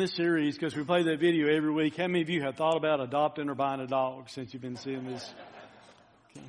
This series, because we play that video every week, how many of you have thought about adopting or buying a dog since you've been seeing this? Okay.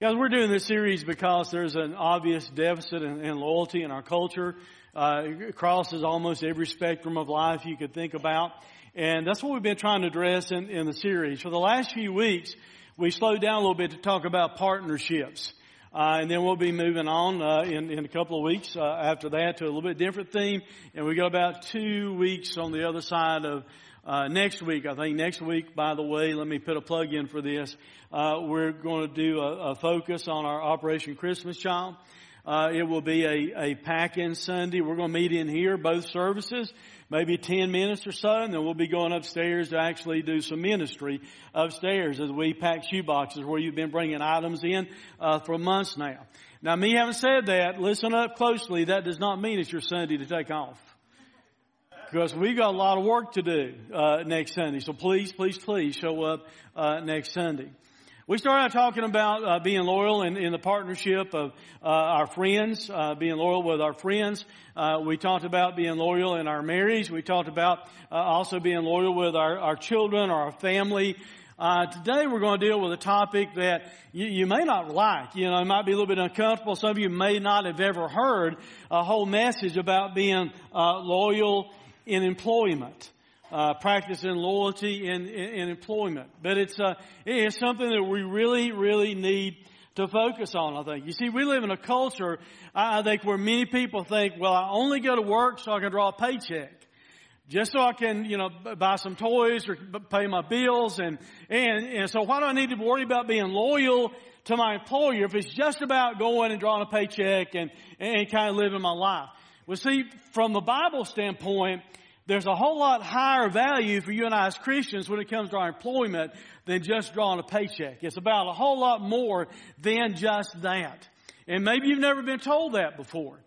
Guys, we're doing this series because there's an obvious deficit in, in loyalty in our culture. Uh, it crosses almost every spectrum of life you could think about. And that's what we've been trying to address in, in the series. For the last few weeks, we slowed down a little bit to talk about partnerships. Uh, and then we'll be moving on uh, in, in a couple of weeks uh, after that to a little bit different theme. And we got about two weeks on the other side of uh, next week. I think next week, by the way, let me put a plug in for this. Uh, we're going to do a, a, focus on our Operation Christmas Child. Uh, it will be a, a pack-in Sunday. We're going to meet in here, both services maybe 10 minutes or so, and then we'll be going upstairs to actually do some ministry upstairs as we pack shoe boxes where you've been bringing items in uh, for months now. Now, me having said that, listen up closely. That does not mean it's your Sunday to take off. Because we've got a lot of work to do uh, next Sunday. So please, please, please show up uh, next Sunday. We started out talking about uh, being loyal in, in, the partnership of uh, our friends, uh, being loyal with our friends. Uh, we talked about being loyal in our marriage. We talked about uh, also being loyal with our, our children or our family. Uh, today we're going to deal with a topic that you, you, may not like. You know, it might be a little bit uncomfortable. Some of you may not have ever heard a whole message about being loyal in employment uh, loyalty in, in, in, employment. But it's, uh, it's something that we really, really need to focus on, I think. You see, we live in a culture, I think, where many people think, well, I only go to work so I can draw a paycheck. Just so I can, you know, buy some toys or pay my bills and, and, and so why do I need to worry about being loyal to my employer if it's just about going and drawing a paycheck and, and kind of living my life? Well, see, from the Bible standpoint, there's a whole lot higher value for you and I as Christians when it comes to our employment than just drawing a paycheck. It's about a whole lot more than just that. And maybe you've never been told that before.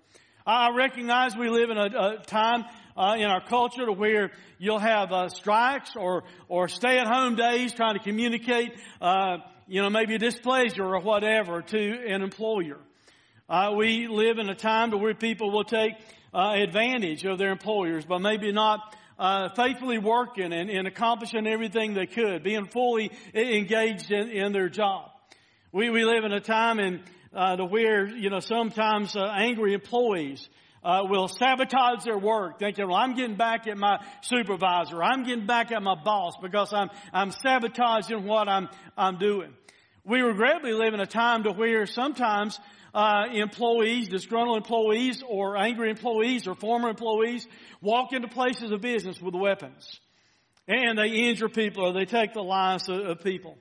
I recognize we live in a, a time uh, in our culture to where you'll have uh, strikes or or stay at home days trying to communicate, uh, you know, maybe a displeasure or whatever to an employer. Uh, we live in a time to where people will take uh, advantage of their employers by maybe not uh, faithfully working and, and, accomplishing everything they could, being fully engaged in, in their job. We, we live in a time in, uh, to where, you know, sometimes uh, angry employees uh, will sabotage their work, thinking, well, I'm getting back at my supervisor, I'm getting back at my boss because I'm, I'm sabotaging what I'm, I'm doing. We regrettably live in a time to where sometimes uh, employees, disgruntled employees, or angry employees, or former employees walk into places of business with weapons, and they injure people or they take the lives of, of people.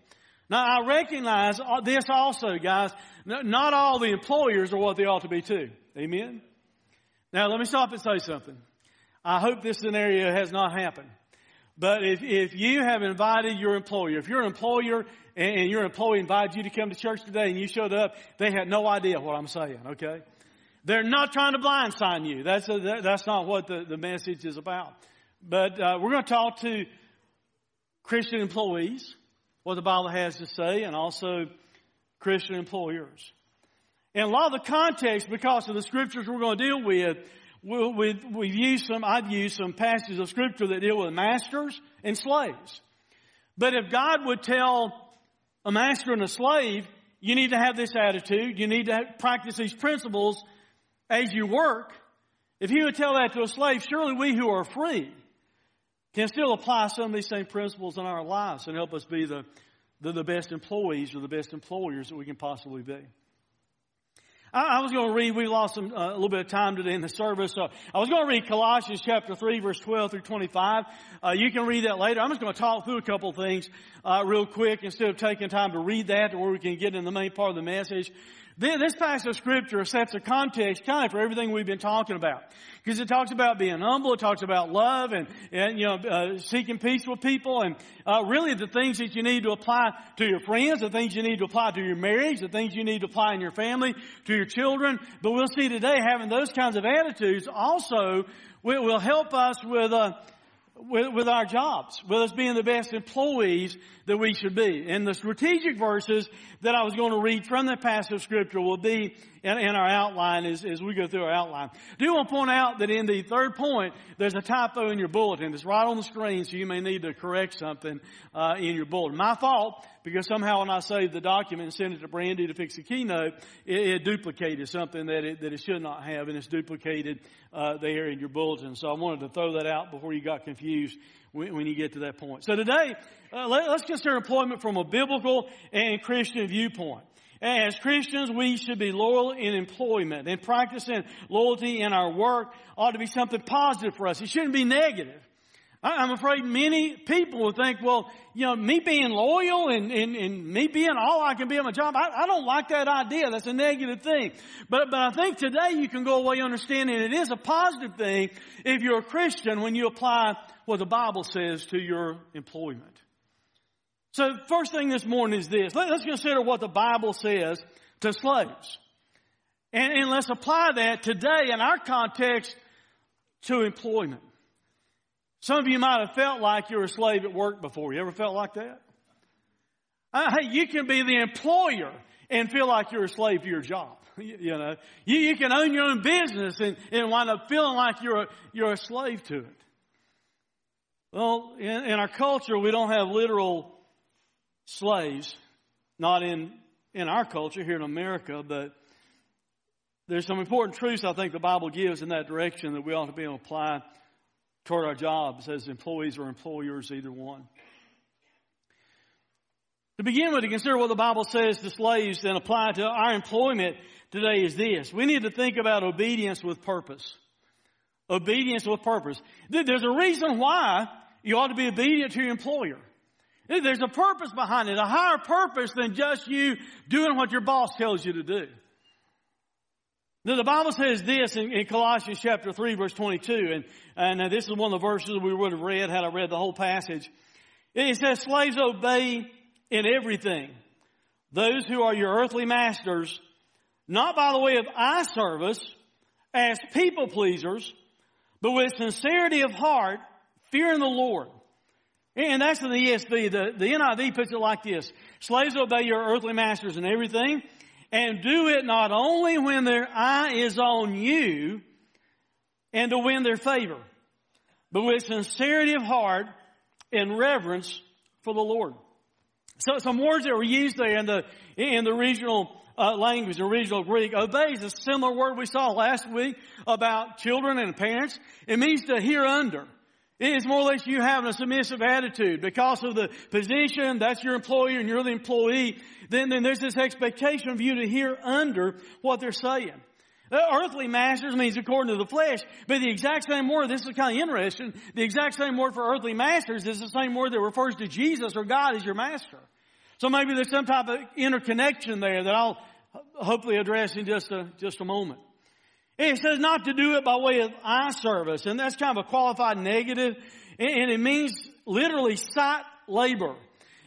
Now, I recognize this also, guys. Not all the employers are what they ought to be too. Amen. Now, let me stop and say something. I hope this scenario has not happened. But if, if you have invited your employer, if your employer and your employee invited you to come to church today and you showed up, they had no idea what I'm saying, okay? They're not trying to blindside you. That's, a, that's not what the, the message is about. But uh, we're going to talk to Christian employees, what the Bible has to say, and also Christian employers. And a lot of the context, because of the scriptures we're going to deal with, we've, we've used some, I've used some passages of scripture that deal with masters and slaves. But if God would tell a master and a slave, you need to have this attitude. You need to practice these principles as you work. If he would tell that to a slave, surely we who are free can still apply some of these same principles in our lives and help us be the, the, the best employees or the best employers that we can possibly be. I, was going to read, we lost some, uh, a little bit of time today in the service, so I was going to read Colossians chapter 3 verse 12 through 25. Uh, you can read that later. I'm just going to talk through a couple things, uh, real quick instead of taking time to read that to where we can get in the main part of the message. This passage of scripture sets a context kind of for everything we've been talking about. Because it talks about being humble, it talks about love and, and you know, uh, seeking peace with people and, uh, really the things that you need to apply to your friends, the things you need to apply to your marriage, the things you need to apply in your family, to your children. But we'll see today having those kinds of attitudes also will, will help us with, uh, with, with, our jobs, with us being the best employees that we should be. And the strategic verses that I was going to read from that passage of scripture will be in, in our outline as, as, we go through our outline. I do want to point out that in the third point, there's a typo in your bulletin. It's right on the screen, so you may need to correct something uh, in your bulletin. My fault, because somehow when I saved the document and sent it to Brandy to fix the keynote, it, it duplicated something that it, that it should not have, and it's duplicated uh, there in your bulletin. So I wanted to throw that out before you got confused when, you get to that point. So today, uh, let, let's consider employment from a biblical and Christian viewpoint. As Christians, we should be loyal in employment and practicing loyalty in our work ought to be something positive for us. It shouldn't be negative. I'm afraid many people will think, well, you know, me being loyal and, and, and me being all I can be at my job, I, I, don't like that idea. That's a negative thing. But, but I think today you can go away understanding it is a positive thing if you're a Christian when you apply what the Bible says to your employment. So first thing this morning is this. Let, us consider what the Bible says to slaves. And, and let's apply that today in our context to employment. Some of you might have felt like you were a slave at work before. You ever felt like that? Uh, hey, you can be the employer and feel like you're a slave to your job. You, you know, you, you, can own your own business and, and wind up feeling like you're a, you're a slave to it. Well, in, in our culture, we don't have literal slaves, not in, in our culture here in America, but there's some important truths I think the Bible gives in that direction that we ought to be able to apply toward our jobs as employees or employers, either one. To begin with, to consider what the Bible says to slaves and apply to our employment today is this. We need to think about obedience with purpose. Obedience with purpose. There's a reason why you ought to be obedient to your employer. There's a purpose behind it, a higher purpose than just you doing what your boss tells you to do. Now the Bible says this in, in, Colossians chapter 3 verse 22, and, and uh, this is one of the verses we would have read had I read the whole passage. It says, slaves obey in everything those who are your earthly masters, not by the way of eye service as people pleasers, but with sincerity of heart, fearing the Lord. And that's in the ESV. The, the NIV puts it like this. Slaves obey your earthly masters in everything and do it not only when their eye is on you and to win their favor, but with sincerity of heart and reverence for the Lord. So some words that were used there in the, in the regional uh, language, the original Greek. Obey is a similar word we saw last week about children and parents. It means to hear under. It's more or less you having a submissive attitude because of the position, that's your employer and you're the employee. Then, then there's this expectation of you to hear under what they're saying. The earthly masters means according to the flesh, but the exact same word, this is kind of interesting, the exact same word for earthly masters is the same word that refers to Jesus or God as your master. So maybe there's some type of interconnection there that I'll hopefully address in just a, just a moment. It says not to do it by way of eye service, and that's kind of a qualified negative, and it means literally sight labor.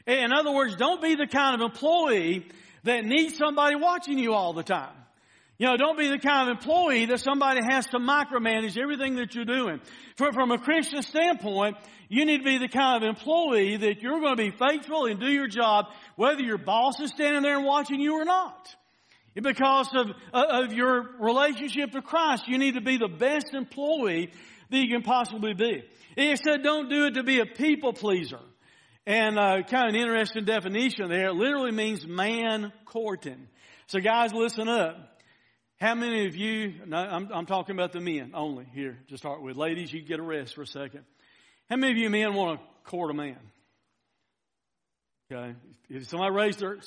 In other words, don't be the kind of employee that needs somebody watching you all the time. You know, don't be the kind of employee that somebody has to micromanage everything that you're doing. From a Christian standpoint, you need to be the kind of employee that you're going to be faithful and do your job whether your boss is standing there and watching you or not. Because of, of your relationship to Christ, you need to be the best employee that you can possibly be. It said don't do it to be a people pleaser. And uh, kind of an interesting definition there. It literally means man courting. So guys, listen up. How many of you, no, I'm, I'm talking about the men only here to start with. Ladies, you get a rest for a second. How many of you men want to court a man? Okay. If somebody raised their,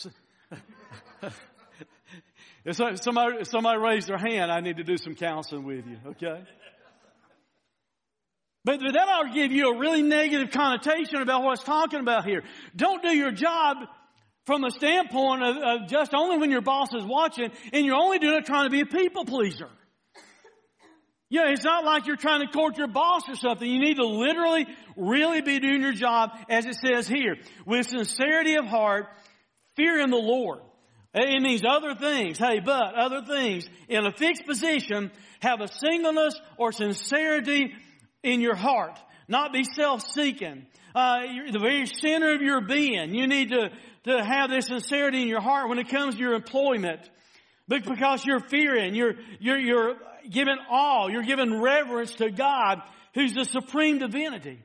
If somebody, if somebody raised their hand, I need to do some counseling with you, okay? But, but that ought to give you a really negative connotation about what it's talking about here. Don't do your job from the standpoint of, of just only when your boss is watching and you're only doing it trying to be a people pleaser. You know, it's not like you're trying to court your boss or something. You need to literally, really be doing your job as it says here, with sincerity of heart, fear in the Lord. It means other things. Hey, but other things in a fixed position, have a singleness or sincerity in your heart. Not be self-seeking. Uh, the very center of your being. You need to, to have this sincerity in your heart when it comes to your employment. Because you're fearing, you're, you're, you're giving awe, you're giving reverence to God, who's the supreme divinity.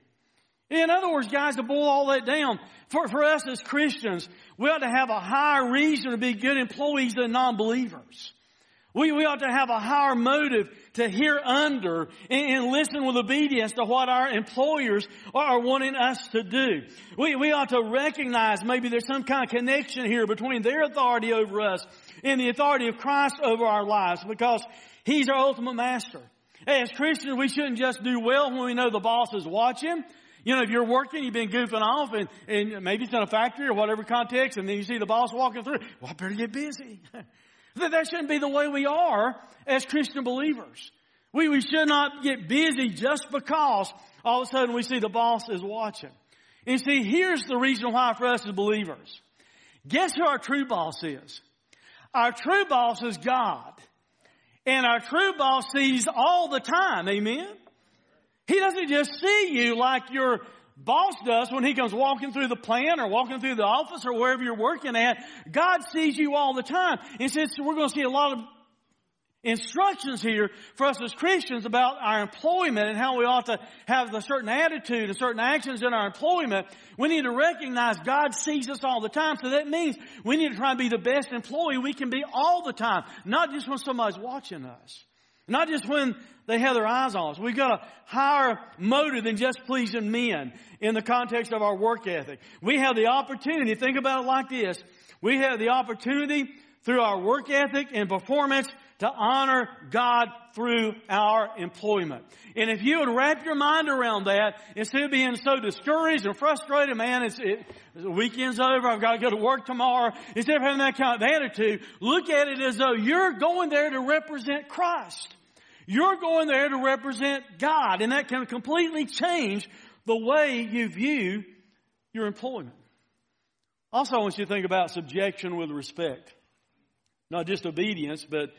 In other words, guys, to boil all that down, for, for us as Christians, we ought to have a higher reason to be good employees than non-believers. We, we ought to have a higher motive to hear under and, and, listen with obedience to what our employers are wanting us to do. We, we ought to recognize maybe there's some kind of connection here between their authority over us and the authority of Christ over our lives because He's our ultimate master. As Christians, we shouldn't just do well when we know the boss is watching. You know, if you're working, you've been goofing off and, and maybe it's in a factory or whatever context and then you see the boss walking through, well, I better get busy. that shouldn't be the way we are as Christian believers. We, we should not get busy just because all of a sudden we see the boss is watching. And see, here's the reason why for us as believers. Guess who our true boss is? Our true boss is God. And our true boss sees all the time. Amen? He doesn't just see you like your boss does when he comes walking through the plant or walking through the office or wherever you're working at. God sees you all the time. And since we're going to see a lot of instructions here for us as Christians about our employment and how we ought to have a certain attitude and certain actions in our employment, we need to recognize God sees us all the time. So that means we need to try and be the best employee we can be all the time, not just when somebody's watching us. Not just when they have their eyes on us. We've got a higher motive than just pleasing men in the context of our work ethic. We have the opportunity, think about it like this. We have the opportunity through our work ethic and performance to honor God through our employment. And if you would wrap your mind around that, instead of being so discouraged and frustrated, man, it's, it, the weekend's over, I've got to go to work tomorrow, instead of having that kind of attitude, look at it as though you're going there to represent Christ. You're going there to represent God, and that can completely change the way you view your employment. Also, I want you to think about subjection with respect. Not just obedience, but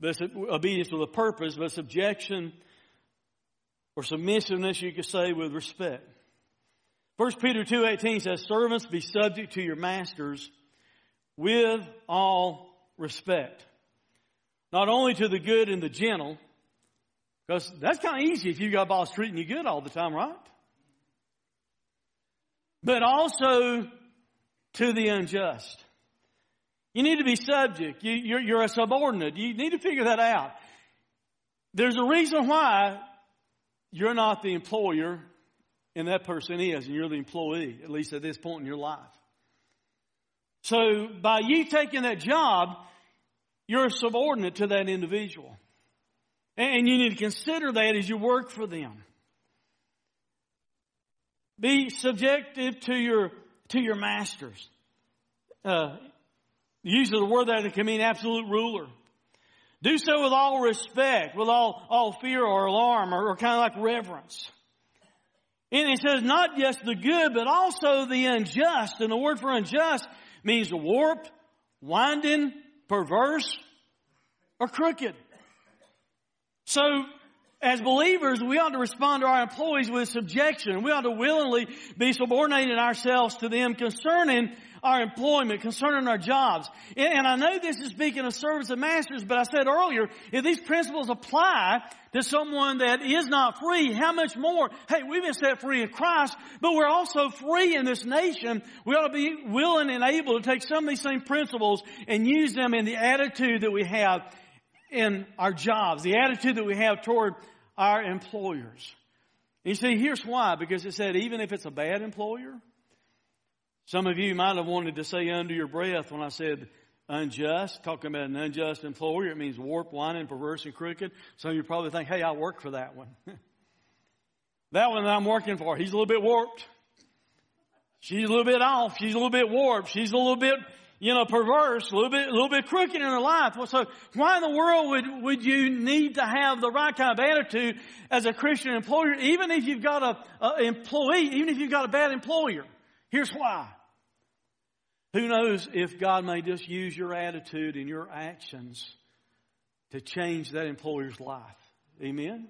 but obedience with a purpose, but subjection or submissiveness, you could say, with respect. 1 Peter 2.18 says, Servants, be subject to your masters with all respect. Not only to the good and the gentle, because that's kind of easy if you got a boss treating you good all the time, right? But also to the unjust. You need to be subject. You, you're, you're a subordinate. You need to figure that out. There's a reason why you're not the employer and that person is, and you're the employee, at least at this point in your life. So by you taking that job, you're a subordinate to that individual. And you need to consider that as you work for them. Be subjective to your, to your masters. Uh, use of the word that it can mean absolute ruler. Do so with all respect, with all, all fear or alarm or, or kind of like reverence. And it says not just the good, but also the unjust. And the word for unjust means warped, winding, perverse, or crooked. So as believers, we ought to respond to our employees with subjection. We ought to willingly be subordinating ourselves to them concerning our employment, concerning our jobs. And, I know this is speaking of servants and masters, but I said earlier, if these principles apply to someone that is not free, how much more? Hey, we've been set free in Christ, but we're also free in this nation. We ought to be willing and able to take some of these same principles and use them in the attitude that we have in our jobs, the attitude that we have toward our employers. You see, here's why, because it said even if it's a bad employer, some of you might have wanted to say under your breath when I said unjust, talking about an unjust employer, it means warped, whining, perverse, and crooked. Some of you probably think, hey, I work for that one. that one that I'm working for, he's a little bit warped. She's a little bit off. She's a little bit warped. She's a little bit, you know, perverse, a little bit, a little bit crooked in her life. Well, so why in the world would, would you need to have the right kind of attitude as a Christian employer, even if you've got a, a employee, even if you've got a bad employer? Here's why. Who knows if God may just use your attitude and your actions to change that employer's life. Amen?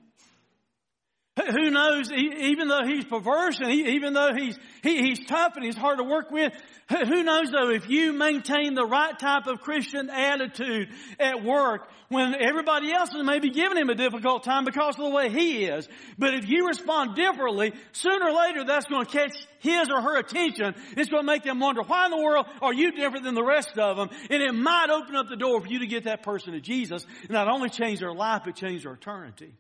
Who knows, even though he's perverse and he, even though he's, he, he's tough and he's hard to work with, who knows though, if you maintain the right type of Christian attitude at work when everybody else is maybe giving him a difficult time because of the way he is. But if you respond differently, sooner or later that's going to catch his or her attention. It's going to make them wonder, why in the world are you different than the rest of them? And it might open up the door for you to get that person to Jesus and not only change their life, but change their eternity.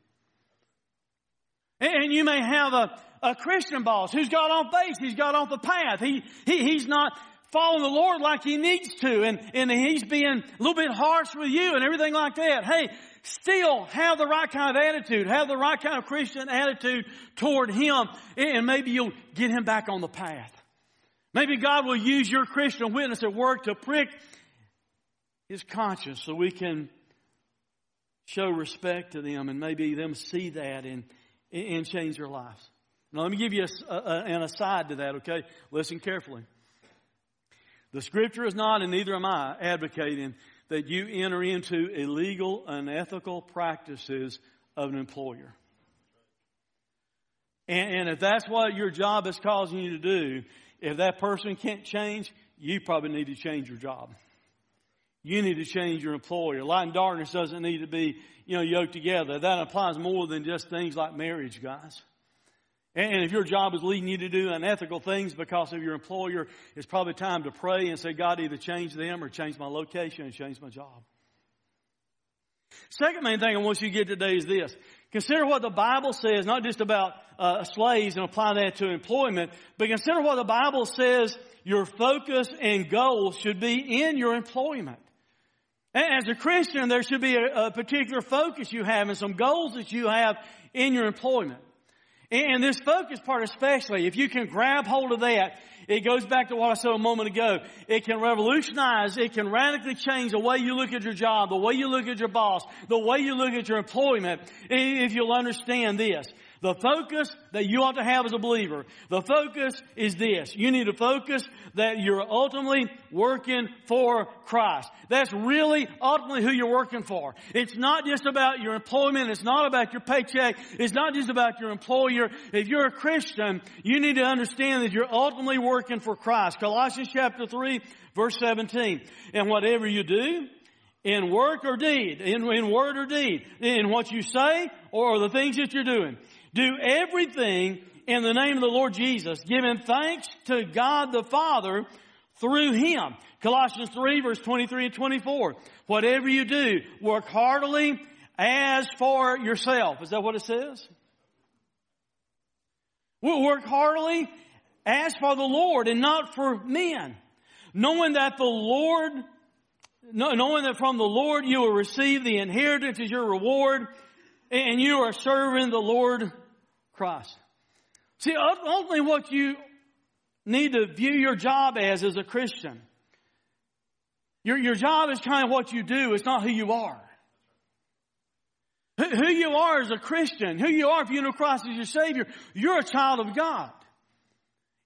And you may have a, a Christian boss who's got on faith, he's got off the path. He, he, he's not following the Lord like he needs to, and, and he's being a little bit harsh with you and everything like that. Hey, still have the right kind of attitude, have the right kind of Christian attitude toward him, and maybe you'll get him back on the path. Maybe God will use your Christian witness at work to prick his conscience so we can show respect to them and maybe them see that and and change their lives. Now, let me give you a, a, an aside to that, okay? Listen carefully. The scripture is not, and neither am I, advocating that you enter into illegal, unethical practices of an employer. And, and if that's what your job is causing you to do, if that person can't change, you probably need to change your job. You need to change your employer. Light and darkness doesn't need to be, you know, yoked together. That applies more than just things like marriage, guys. And if your job is leading you to do unethical things because of your employer, it's probably time to pray and say, God, either change them or change my location and change my job. Second main thing I want you to get today is this. Consider what the Bible says, not just about uh, slaves and apply that to employment, but consider what the Bible says your focus and goals should be in your employment. As a Christian, there should be a, a, particular focus you have and some goals that you have in your employment. And this focus part especially, if you can grab hold of that, it goes back to what I said a moment ago. It can revolutionize, it can radically change the way you look at your job, the way you look at your boss, the way you look at your employment, if you'll understand this. The focus that you ought to have as a believer, the focus is this. You need to focus that you're ultimately working for Christ. That's really ultimately who you're working for. It's not just about your employment. It's not about your paycheck. It's not just about your employer. If you're a Christian, you need to understand that you're ultimately working for Christ. Colossians chapter 3 verse 17. And whatever you do, in work or deed, in, in word or deed, in what you say or the things that you're doing. Do everything in the name of the Lord Jesus, giving thanks to God the Father through Him. Colossians 3 verse 23 and 24. Whatever you do, work heartily as for yourself. Is that what it says? We'll work heartily as for the Lord and not for men. Knowing that the Lord, knowing that from the Lord you will receive the inheritance as your reward and you are serving the Lord Christ. See, ultimately what you need to view your job as as a Christian. Your, your job is kind of what you do. It's not who you are. Who, you are as a Christian, who you are if you know Christ as your Savior, you're a child of God.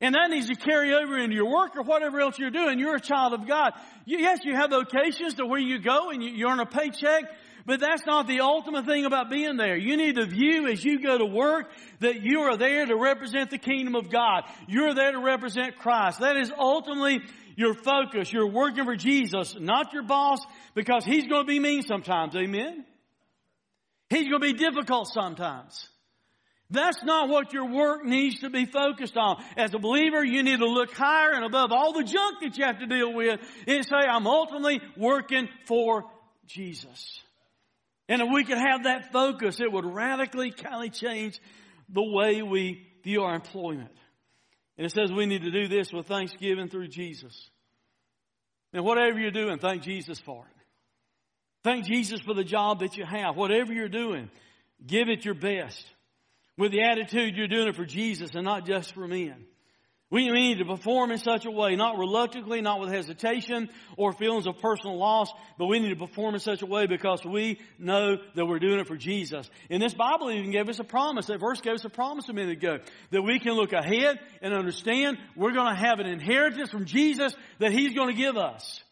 And that needs to carry over into your work or whatever else you're doing. You're a child of God. yes, you have occasions to where you go and you earn a paycheck, but that's not the ultimate thing about being there. You need to view as you go to work that you are there to represent the kingdom of God. You're there to represent Christ. That is ultimately your focus. You're working for Jesus, not your boss, because he's going to be mean sometimes. Amen? He's going to be difficult sometimes. That's not what your work needs to be focused on. As a believer, you need to look higher and above all the junk that you have to deal with and say, I'm ultimately working for Jesus. And if we could have that focus, it would radically kind of change the way we view our employment. And it says we need to do this with thanksgiving through Jesus. And whatever you're doing, thank Jesus for it. Thank Jesus for the job that you have. Whatever you're doing, give it your best. With the attitude you're doing it for Jesus and not just for men. We need to perform in such a way, not reluctantly, not with hesitation or feelings of personal loss, but we need to perform in such a way because we know that we're doing it for Jesus. And this Bible even gave us a promise. That verse gave us a promise a minute ago that we can look ahead and understand we're going to have an inheritance from Jesus that He's going to give us.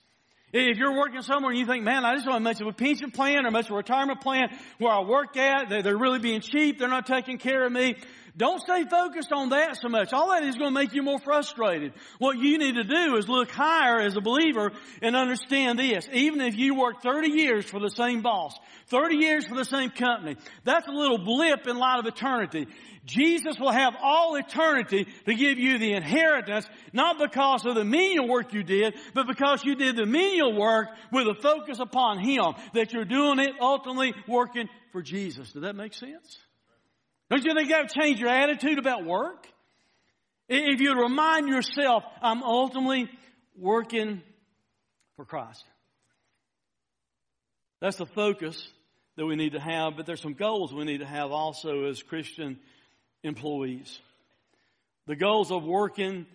If you're working somewhere and you think, man, I just have much of a pension plan or much of a retirement plan where I work at, they're really being cheap, they're not taking care of me, don't stay focused on that so much. All that is going to make you more frustrated. What you need to do is look higher as a believer and understand this. Even if you work 30 years for the same boss, 30 years for the same company, that's a little blip in light of eternity. Jesus will have all eternity to give you the inheritance, not because of the menial work you did, but because you did the menial work with a focus upon Him, that you're doing it ultimately working for Jesus. Does that make sense? Don't you think that would change your attitude about work? If you remind yourself, I'm ultimately working for Christ. That's the focus that we need to have, but there's some goals we need to have also as Christian employees. The goals of working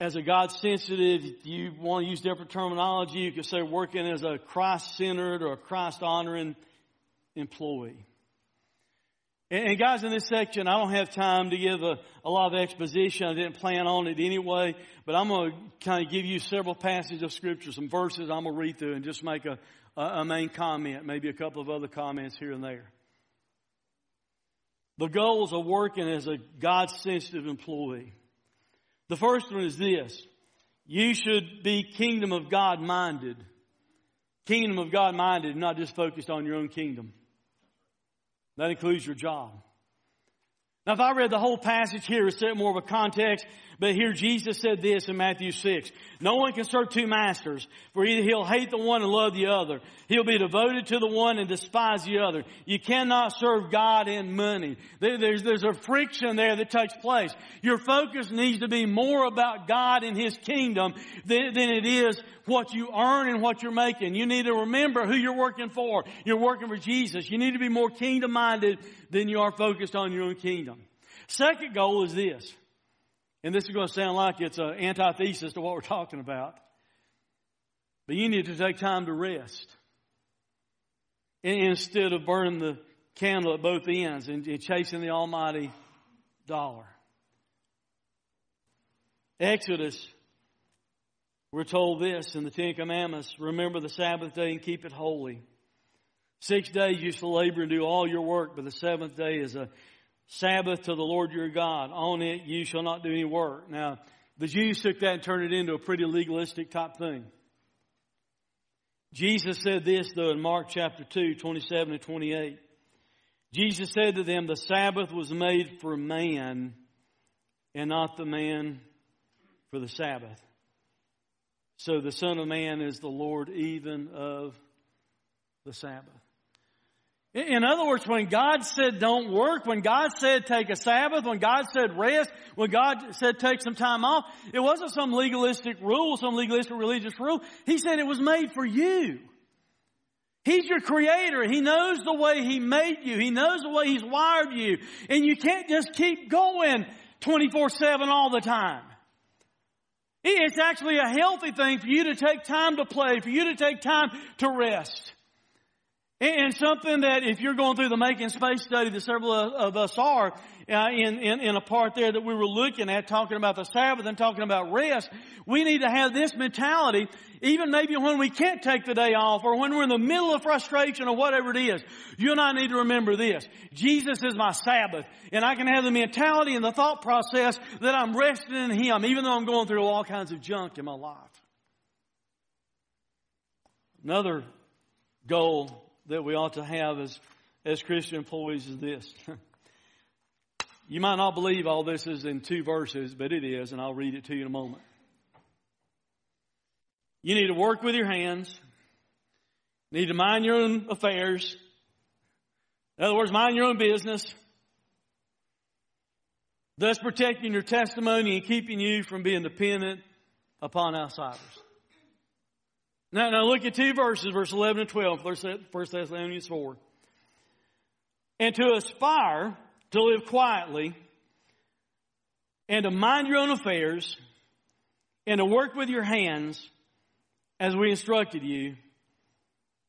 as a God sensitive, you want to use different terminology, you could say working as a Christ centered or a Christ honoring employee. And guys, in this section, I don't have time to give a, a, lot of exposition. I didn't plan on it anyway, but I'm going to kind of give you several passages of scripture, some verses I'm going to read through and just make a, a main comment, maybe a couple of other comments here and there. The goals of working as a God sensitive employee. The first one is this. You should be kingdom of God minded. Kingdom of God minded, not just focused on your own kingdom. That includes your job. Now, if I read the whole passage here, it's more of a context, but here Jesus said this in Matthew 6. No one can serve two masters, for either he'll hate the one and love the other. He'll be devoted to the one and despise the other. You cannot serve God and money. There's, there's a friction there that takes place. Your focus needs to be more about God and His kingdom than, than it is what you earn and what you're making. You need to remember who you're working for. You're working for Jesus. You need to be more kingdom minded than you are focused on your own kingdom. Second goal is this. And this is going to sound like it's an antithesis to what we're talking about. But you need to take time to rest. Instead of burning the candle at both ends and chasing the almighty dollar. Exodus, we're told this in the Ten Commandments remember the Sabbath day and keep it holy. Six days you shall labor and do all your work, but the seventh day is a Sabbath to the Lord your God. On it you shall not do any work. Now, the Jews took that and turned it into a pretty legalistic type thing. Jesus said this though in Mark chapter 2, 27 and 28. Jesus said to them, the Sabbath was made for man and not the man for the Sabbath. So the Son of Man is the Lord even of the Sabbath. In other words, when God said don't work, when God said take a Sabbath, when God said rest, when God said take some time off, it wasn't some legalistic rule, some legalistic religious rule. He said it was made for you. He's your creator. He knows the way He made you. He knows the way He's wired you. And you can't just keep going 24-7 all the time. It's actually a healthy thing for you to take time to play, for you to take time to rest. And something that if you're going through the making space study that several of us are, uh, in, in, in a part there that we were looking at, talking about the Sabbath and talking about rest, we need to have this mentality, even maybe when we can't take the day off or when we're in the middle of frustration or whatever it is. You and I need to remember this. Jesus is my Sabbath and I can have the mentality and the thought process that I'm resting in Him even though I'm going through all kinds of junk in my life. Another goal that we ought to have as, as Christian employees is this. you might not believe all this is in two verses, but it is, and I'll read it to you in a moment. You need to work with your hands. Need to mind your own affairs. In other words, mind your own business. Thus protecting your testimony and keeping you from being dependent upon outsiders. Now, now look at two verses, verse 11 and 12, 1 Thessalonians 4. And to aspire to live quietly and to mind your own affairs and to work with your hands as we instructed you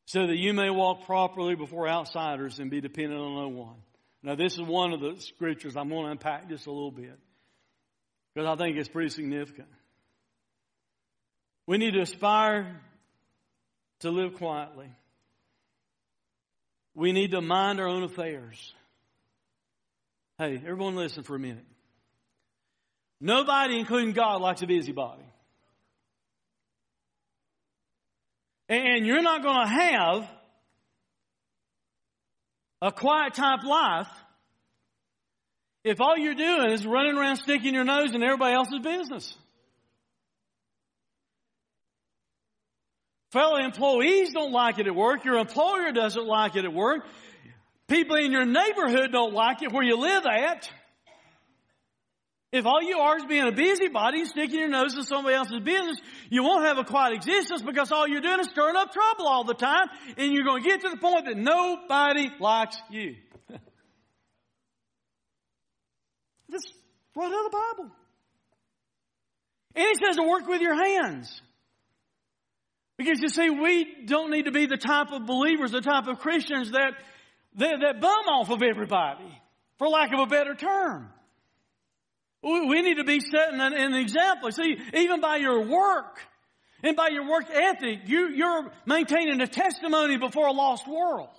so that you may walk properly before outsiders and be dependent on no one. Now, this is one of the scriptures I'm going to unpack just a little bit because I think it's pretty significant. We need to aspire to live quietly. We need to mind our own affairs. Hey, everyone listen for a minute. Nobody, including God, likes a busybody. And you're not going to have a quiet type life if all you're doing is running around sticking your nose in everybody else's business. Fellow employees don't like it at work. Your employer doesn't like it at work. People in your neighborhood don't like it where you live at. If all you are is being a busybody, sticking your nose in somebody else's business, you won't have a quiet existence because all you're doing is stirring up trouble all the time, and you're going to get to the point that nobody likes you. This right out of the Bible. And he says to work with your hands. Because you see, we don't need to be the type of believers, the type of Christians that, that, that bum off of everybody, for lack of a better term. We need to be setting an, an example. See, even by your work and by your work ethic, you, you're maintaining a testimony before a lost world.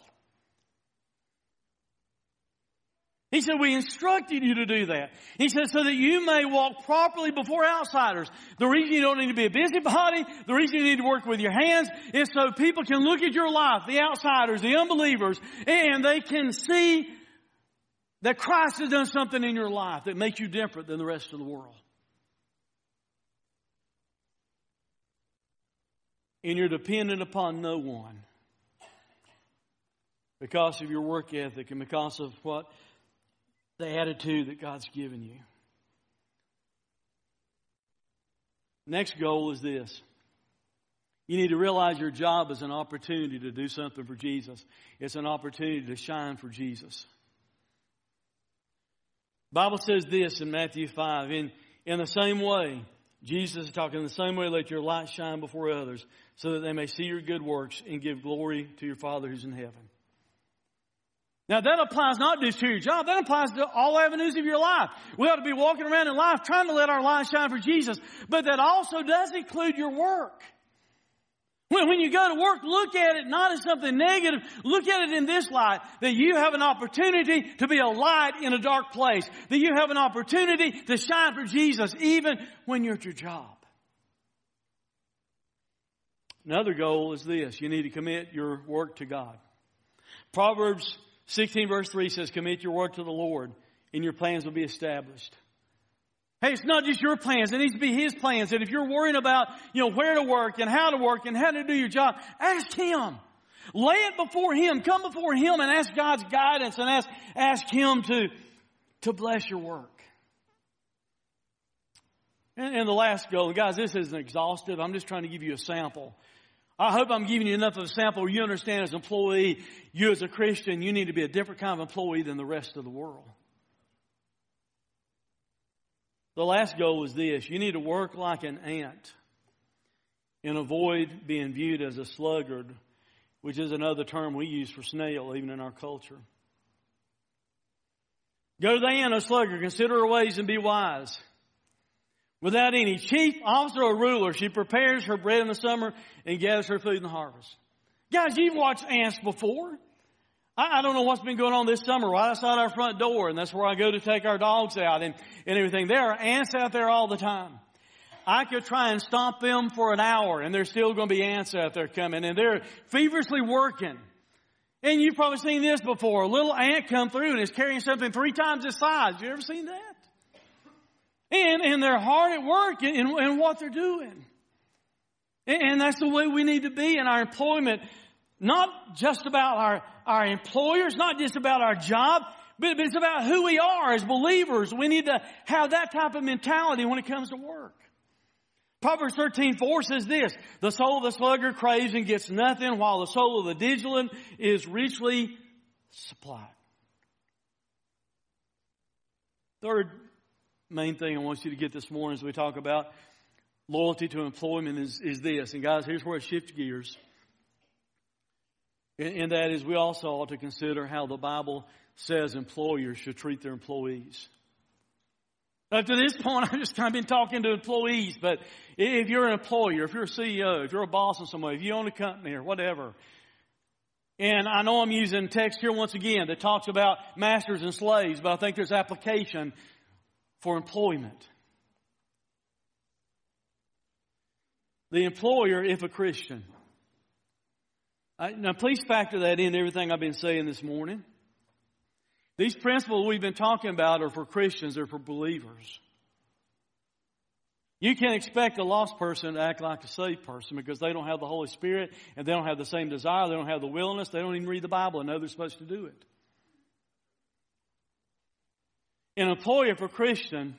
He said, we instructed you to do that. He said, so that you may walk properly before outsiders. The reason you don't need to be a busybody, the reason you need to work with your hands is so people can look at your life, the outsiders, the unbelievers, and they can see that Christ has done something in your life that makes you different than the rest of the world. And you're dependent upon no one because of your work ethic and because of what the attitude that God's given you. Next goal is this. You need to realize your job is an opportunity to do something for Jesus. It's an opportunity to shine for Jesus. Bible says this in Matthew 5. In, in the same way, Jesus is talking in the same way, let your light shine before others so that they may see your good works and give glory to your Father who's in heaven. Now that applies not just to your job, that applies to all avenues of your life. We ought to be walking around in life trying to let our light shine for Jesus, but that also does include your work. When, you go to work, look at it not as something negative. Look at it in this light, that you have an opportunity to be a light in a dark place. That you have an opportunity to shine for Jesus even when you're at your job. Another goal is this. You need to commit your work to God. Proverbs 16 verse 3 says, commit your work to the Lord and your plans will be established. Hey, it's not just your plans. It needs to be His plans. And if you're worrying about, you know, where to work and how to work and how to do your job, ask Him. Lay it before Him. Come before Him and ask God's guidance and ask, ask Him to, to bless your work. And, and the last goal, guys, this isn't exhaustive. I'm just trying to give you a sample. I hope I'm giving you enough of a sample you understand as an employee, you as a Christian, you need to be a different kind of employee than the rest of the world. The last goal was this you need to work like an ant and avoid being viewed as a sluggard, which is another term we use for snail, even in our culture. Go to the ant, a sluggard, consider her ways and be wise. Without any chief officer or ruler, she prepares her bread in the summer and gathers her food in the harvest. Guys, you've watched ants before. I, I don't know what's been going on this summer right outside our front door, and that's where I go to take our dogs out and, and everything. There are ants out there all the time. I could try and stomp them for an hour, and there's still going to be ants out there coming, and they're feverishly working. And you've probably seen this before. A little ant come through and is carrying something three times its size. You ever seen that? And, and they're hard at work in, in, in what they're doing. And, and that's the way we need to be in our employment. Not just about our, our employers, not just about our job, but, but it's about who we are as believers. We need to have that type of mentality when it comes to work. Proverbs 13, 4 says this, the soul of the sluggard craves and gets nothing while the soul of the diligent is richly supplied. Third main thing I want you to get this morning as we talk about loyalty to employment is, is this. And guys, here's where it shifts gears. And, and that is we also ought to consider how the Bible says employers should treat their employees. Up to this point, I've just kind of been talking to employees, but if you're an employer, if you're a CEO, if you're a boss in some way, if you own a company or whatever, and I know I'm using text here once again that talks about masters and slaves, but I think there's application for employment. The employer, if a Christian. I, now, please factor that in everything I've been saying this morning. These principles we've been talking about are for Christians, they're for believers. You can't expect a lost person to act like a saved person because they don't have the Holy Spirit and they don't have the same desire, they don't have the willingness, they don't even read the Bible and know they're supposed to do it. An employer for Christian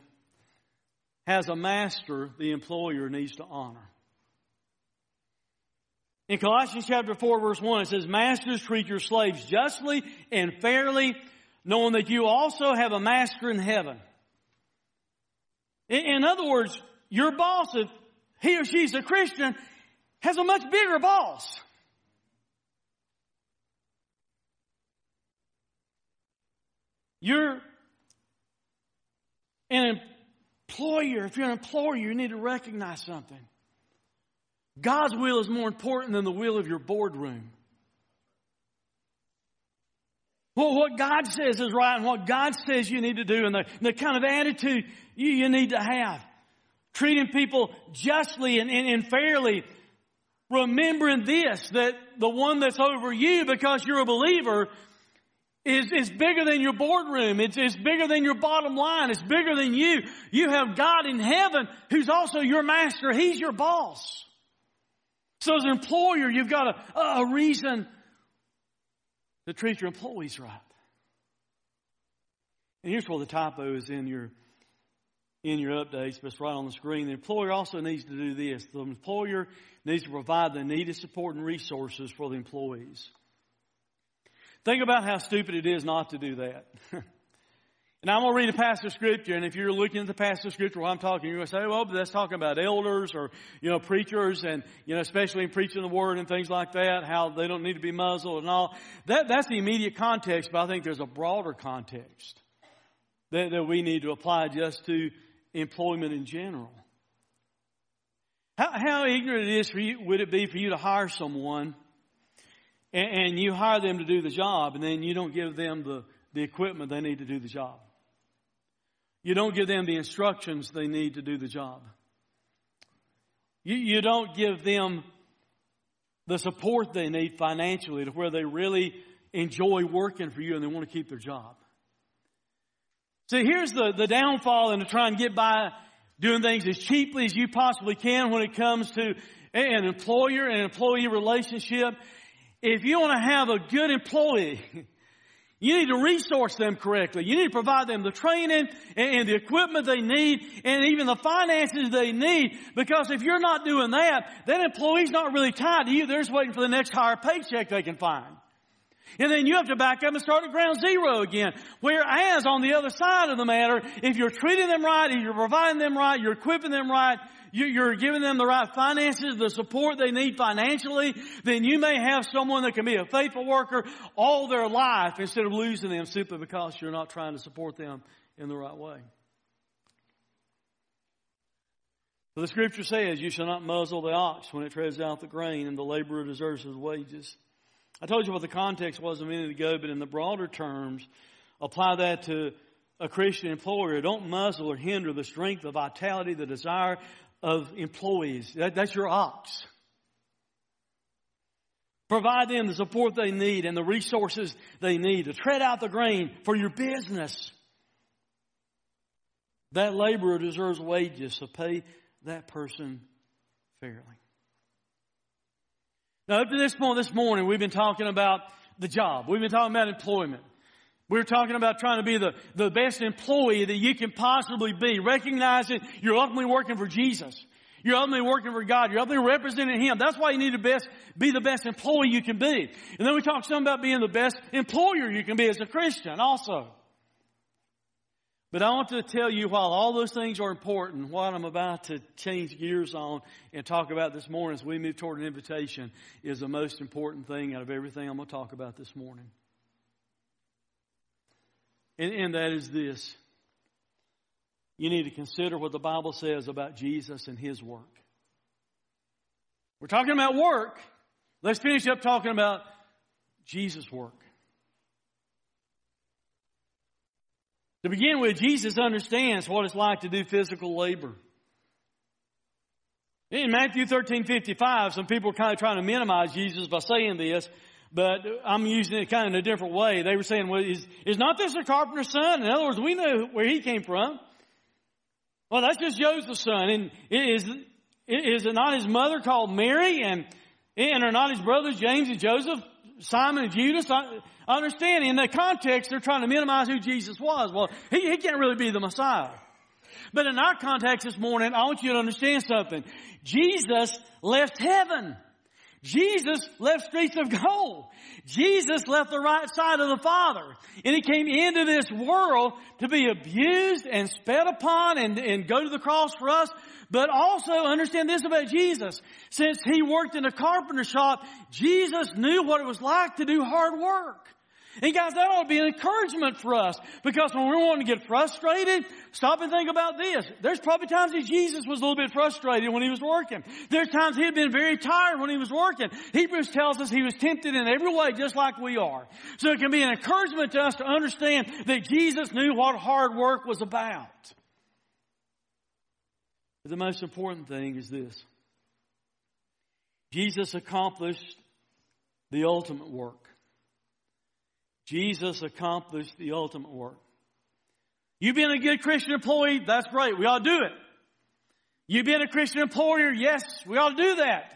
has a master the employer needs to honor. In Colossians chapter 4 verse 1 it says, Masters treat your slaves justly and fairly knowing that you also have a master in heaven. In other words, your boss, if he or she's a Christian, has a much bigger boss. You're an employer. If you're an employer, you need to recognize something. God's will is more important than the will of your boardroom. Well, what God says is right and what God says you need to do and the, the kind of attitude you, you need to have. Treating people justly and, and, and fairly. Remembering this, that the one that's over you because you're a believer is, is bigger than your boardroom. It's, it's bigger than your bottom line. It's bigger than you. You have God in heaven who's also your master. He's your boss. So as an employer, you've got a, a reason to treat your employees right. And here's where the typo is in your in your updates, but it's right on the screen. The employer also needs to do this. The employer needs to provide the needed support and resources for the employees. Think about how stupid it is not to do that. And I'm going to read a passage of scripture, and if you're looking at the passage of scripture while I'm talking, you're going to say, well, but that's talking about elders or, you know, preachers and, you know, especially in preaching the word and things like that, how they don't need to be muzzled and all. That, that's the immediate context, but I think there's a broader context that, that we need to apply just to employment in general. How, how ignorant it is for you, would it be for you to hire someone and, and you hire them to do the job and then you don't give them the, the equipment they need to do the job? You don't give them the instructions they need to do the job. You, you don't give them the support they need financially to where they really enjoy working for you and they want to keep their job. See, here's the, the downfall in trying to try and get by doing things as cheaply as you possibly can when it comes to an employer and employee relationship. If you want to have a good employee, You need to resource them correctly. You need to provide them the training and the equipment they need and even the finances they need. Because if you're not doing that, that employee's not really tied to you. They're just waiting for the next higher paycheck they can find. And then you have to back up and start at ground zero again. Whereas on the other side of the matter, if you're treating them right, if you're providing them right, you're equipping them right, you're giving them the right finances, the support they need financially, then you may have someone that can be a faithful worker all their life instead of losing them simply because you're not trying to support them in the right way. So the scripture says, you shall not muzzle the ox when it treads out the grain and the laborer deserves his wages. I told you what the context was a minute ago, but in the broader terms, apply that to a Christian employer. Don't muzzle or hinder the strength, the vitality, the desire of employees. That, that's your ox. Provide them the support they need and the resources they need to tread out the grain for your business. That laborer deserves wages, so pay that person fairly. Now, up to this point this morning, we've been talking about the job. We've been talking about employment. We're talking about trying to be the, the best employee that you can possibly be, recognizing you're ultimately working for Jesus. You're ultimately working for God. You're ultimately representing Him. That's why you need to best, be the best employee you can be. And then we talk some about being the best employer you can be as a Christian also. But I want to tell you, while all those things are important, what I'm about to change gears on and talk about this morning as we move toward an invitation is the most important thing out of everything I'm going to talk about this morning. And, and that is this. You need to consider what the Bible says about Jesus and His work. We're talking about work. Let's finish up talking about Jesus' work. To begin with, Jesus understands what it's like to do physical labor. In Matthew 13, 55, some people are kind of trying to minimize Jesus by saying this, but I'm using it kind of in a different way. They were saying, well, is, is not this a carpenter's son? In other words, we know where he came from. Well, that's just Joseph's son. And is, is it not his mother called Mary? And, and are not his brothers James and Joseph, Simon and Judas? I, I understand in the context they're trying to minimize who Jesus was. Well, he, he can't really be the Messiah. But in our context this morning, I want you to understand something. Jesus left heaven. Jesus left streets of gold. Jesus left the right side of the Father. And He came into this world to be abused and sped upon and, and go to the cross for us. But also understand this about Jesus. Since He worked in a carpenter shop, Jesus knew what it was like to do hard work. And guys, that ought to be an encouragement for us because when we're wanting to get frustrated, stop and think about this. There's probably times that Jesus was a little bit frustrated when he was working. There's times he had been very tired when he was working. Hebrews tells us he was tempted in every way just like we are. So it can be an encouragement to us to understand that Jesus knew what hard work was about. But the most important thing is this. Jesus accomplished the ultimate work. Jesus accomplished the ultimate work. You being a good Christian employee, that's great. We ought to do it. You being a Christian employer, yes, we ought to do that.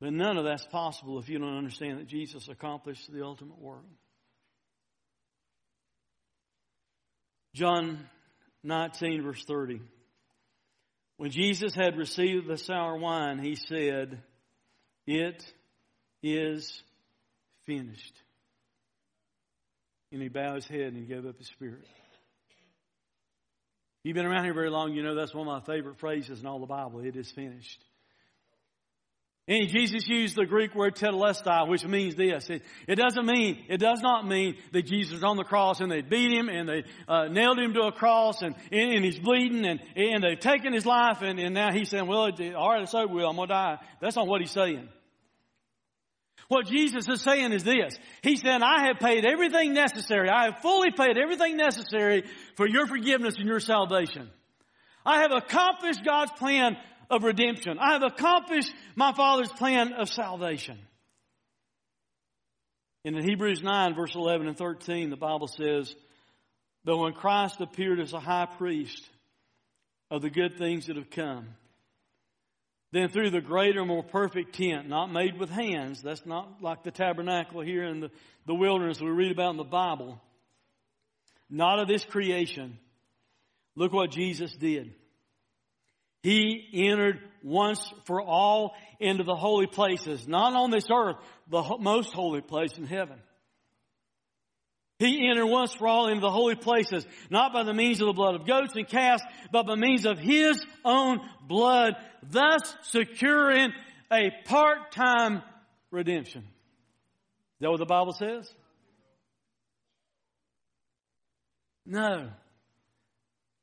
But none of that's possible if you don't understand that Jesus accomplished the ultimate work. John 19, verse 30. When Jesus had received the sour wine, he said, It is finished. And he bowed his head and he gave up his spirit. You've been around here very long, you know that's one of my favorite phrases in all the Bible. It is finished. And Jesus used the Greek word tetelestai, which means this. It, it, doesn't mean, it does not mean that Jesus was on the cross and they beat him and they uh, nailed him to a cross and, and, he's bleeding and, and they've taken his life and, and now he's saying, well, it, all right, it's over with, I'm going to die. That's not what he's saying. What Jesus is saying is this. He said, I have paid everything necessary. I have fully paid everything necessary for your forgiveness and your salvation. I have accomplished God's plan of redemption. I have accomplished my Father's plan of salvation. And in Hebrews 9 verse 11 and 13, the Bible says, But when Christ appeared as a high priest of the good things that have come, then through the greater, more perfect tent, not made with hands, that's not like the tabernacle here in the, the wilderness we read about in the Bible, not of this creation. Look what Jesus did. He entered once for all into the holy places, not on this earth, the most holy place in heaven. He entered once for all into the holy places, not by the means of the blood of goats and calves, but by means of His own blood, thus securing a part-time redemption. Is that what the Bible says? No.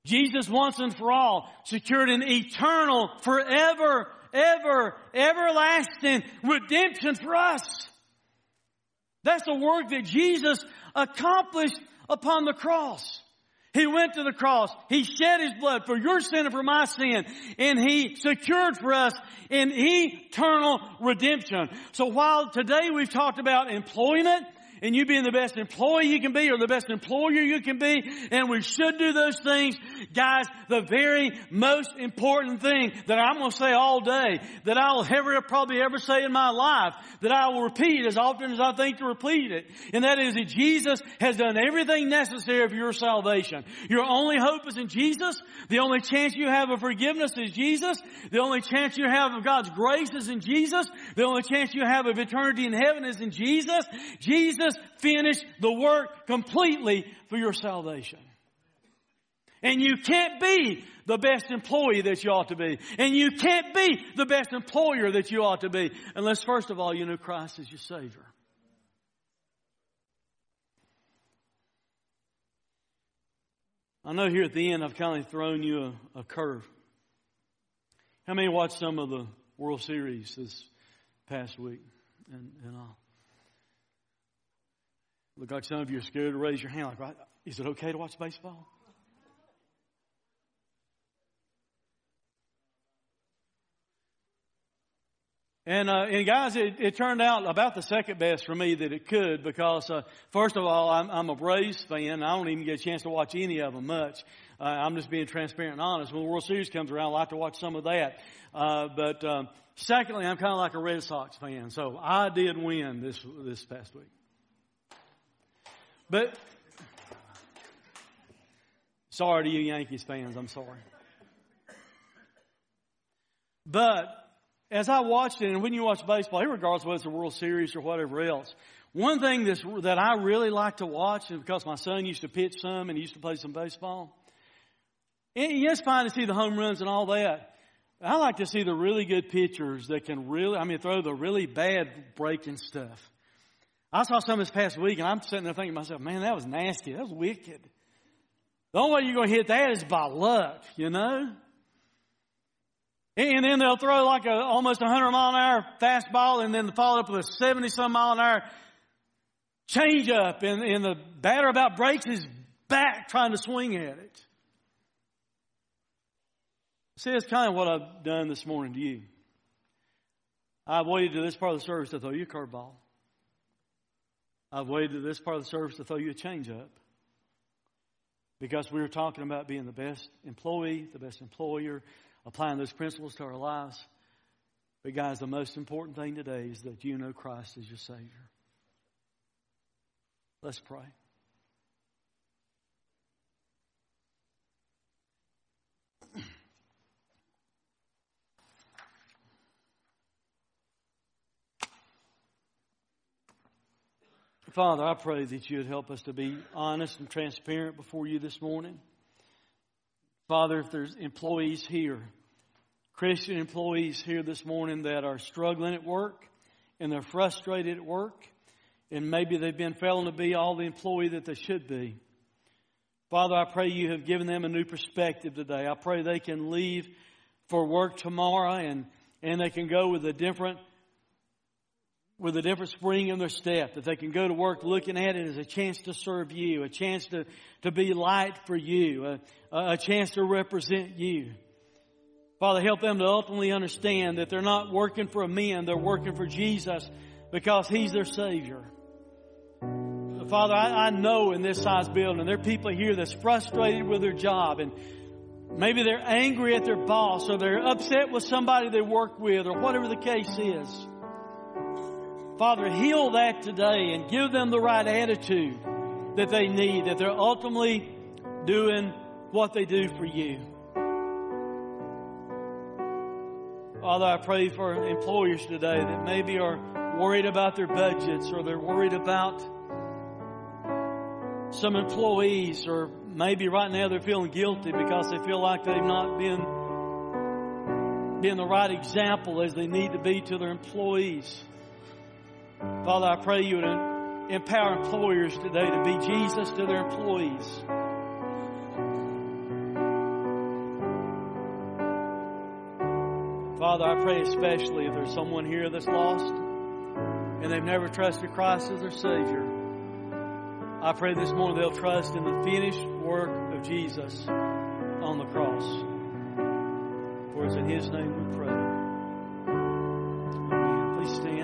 Jesus once and for all secured an eternal, forever, ever, everlasting redemption for us. That's the work that Jesus accomplished upon the cross. He went to the cross. He shed His blood for your sin and for my sin. And He secured for us an eternal redemption. So while today we've talked about employment, and you being the best employee you can be or the best employer you can be, and we should do those things. Guys, the very most important thing that I'm going to say all day, that I will ever, probably ever say in my life, that I will repeat as often as I think to repeat it, and that is that Jesus has done everything necessary for your salvation. Your only hope is in Jesus. The only chance you have of forgiveness is Jesus. The only chance you have of God's grace is in Jesus. The only chance you have of eternity in heaven is in Jesus. Jesus Jesus finished the work completely for your salvation. And you can't be the best employee that you ought to be. And you can't be the best employer that you ought to be unless first of all you know Christ as your Savior. I know here at the end I've kind of thrown you a, a curve. How many watched some of the World Series this past week? And, and all. Look like some of you are scared to raise your hand. Like, right? Is it okay to watch baseball? And, uh, and guys, it, it, turned out about the second best for me that it could because, uh, first of all, I'm, I'm, a Braves fan. I don't even get a chance to watch any of them much. Uh, I'm just being transparent and honest. When the World Series comes around, I like to watch some of that. Uh, but um, secondly, I'm kind of like a Red Sox fan, so I did win this this past week. But sorry to you Yankees fans, I'm sorry. But as I watched it, and when you watch baseball, regardless whether it's a World Series or whatever else, one thing that's, that I really like to watch, is because my son used to pitch some and he used to play some baseball, and fine to see the home runs and all that. I like to see the really good pitchers that can really, I mean, throw the really bad breaking stuff. I saw some this past week and I'm sitting there thinking to myself, man, that was nasty. That was wicked. The only way you're going to hit that is by luck, you know? And then they'll throw like a almost 100 mile an hour fastball and then follow up with a 70 some mile an hour change up and, and the batter about breaks his back trying to swing at it. See, it's kind of what I've done this morning to you. I've waited to this part of the service to throw you a curveball. I've waited to this part of the service to throw you a change up. Because we were talking about being the best employee, the best employer, applying those principles to our lives. But, guys, the most important thing today is that you know Christ as your Savior. Let's pray. Father, I pray that you would help us to be honest and transparent before you this morning. Father, if there's employees here Christian employees here this morning that are struggling at work and they're frustrated at work and maybe they've been failing to be all the employee that they should be. Father, I pray you have given them a new perspective today. I pray they can leave for work tomorrow and, and they can go with a different with a different spring in their step, that they can go to work looking at it as a chance to serve you, a chance to, to be light for you, a, a chance to represent you. Father, help them to ultimately understand that they're not working for a man, they're working for Jesus because He's their Savior. Father, I, I know in this size building, there are people here that's frustrated with their job and maybe they're angry at their boss or they're upset with somebody they work with or whatever the case is. Father, heal that today and give them the right attitude that they need, that they're ultimately doing what they do for you. Father, I pray for employers today that maybe are worried about their budgets or they're worried about some employees or maybe right now they're feeling guilty because they feel like they've not been being the right example as they need to be to their employees. Father, I pray you would empower employers today to be Jesus to their employees. Father, I pray especially if there's someone here that's lost and they've never trusted Christ as their Savior. I pray this morning they'll trust in the finished work of Jesus on the cross. For it's in His name we pray. Please stand.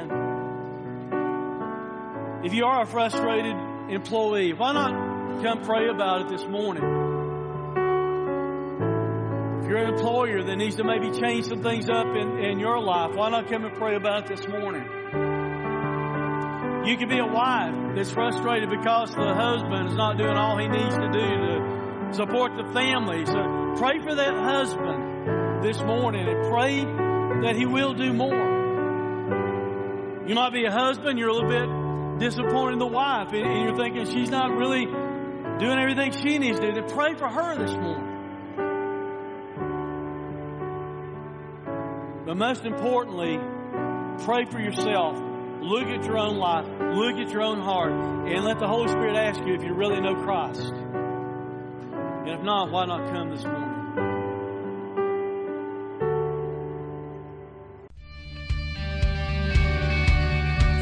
If you are a frustrated employee, why not come pray about it this morning? If you're an employer that needs to maybe change some things up in, in your life, why not come and pray about it this morning? You could be a wife that's frustrated because the husband is not doing all he needs to do to support the family. So pray for that husband this morning and pray that he will do more. You might be a husband, you're a little bit disappointing the wife and, and you're thinking she's not really doing everything she needs to do, then pray for her this morning. But most importantly, pray for yourself. Look at your own life. Look at your own heart. And let the Holy Spirit ask you if you really know Christ. And if not, why not come this morning?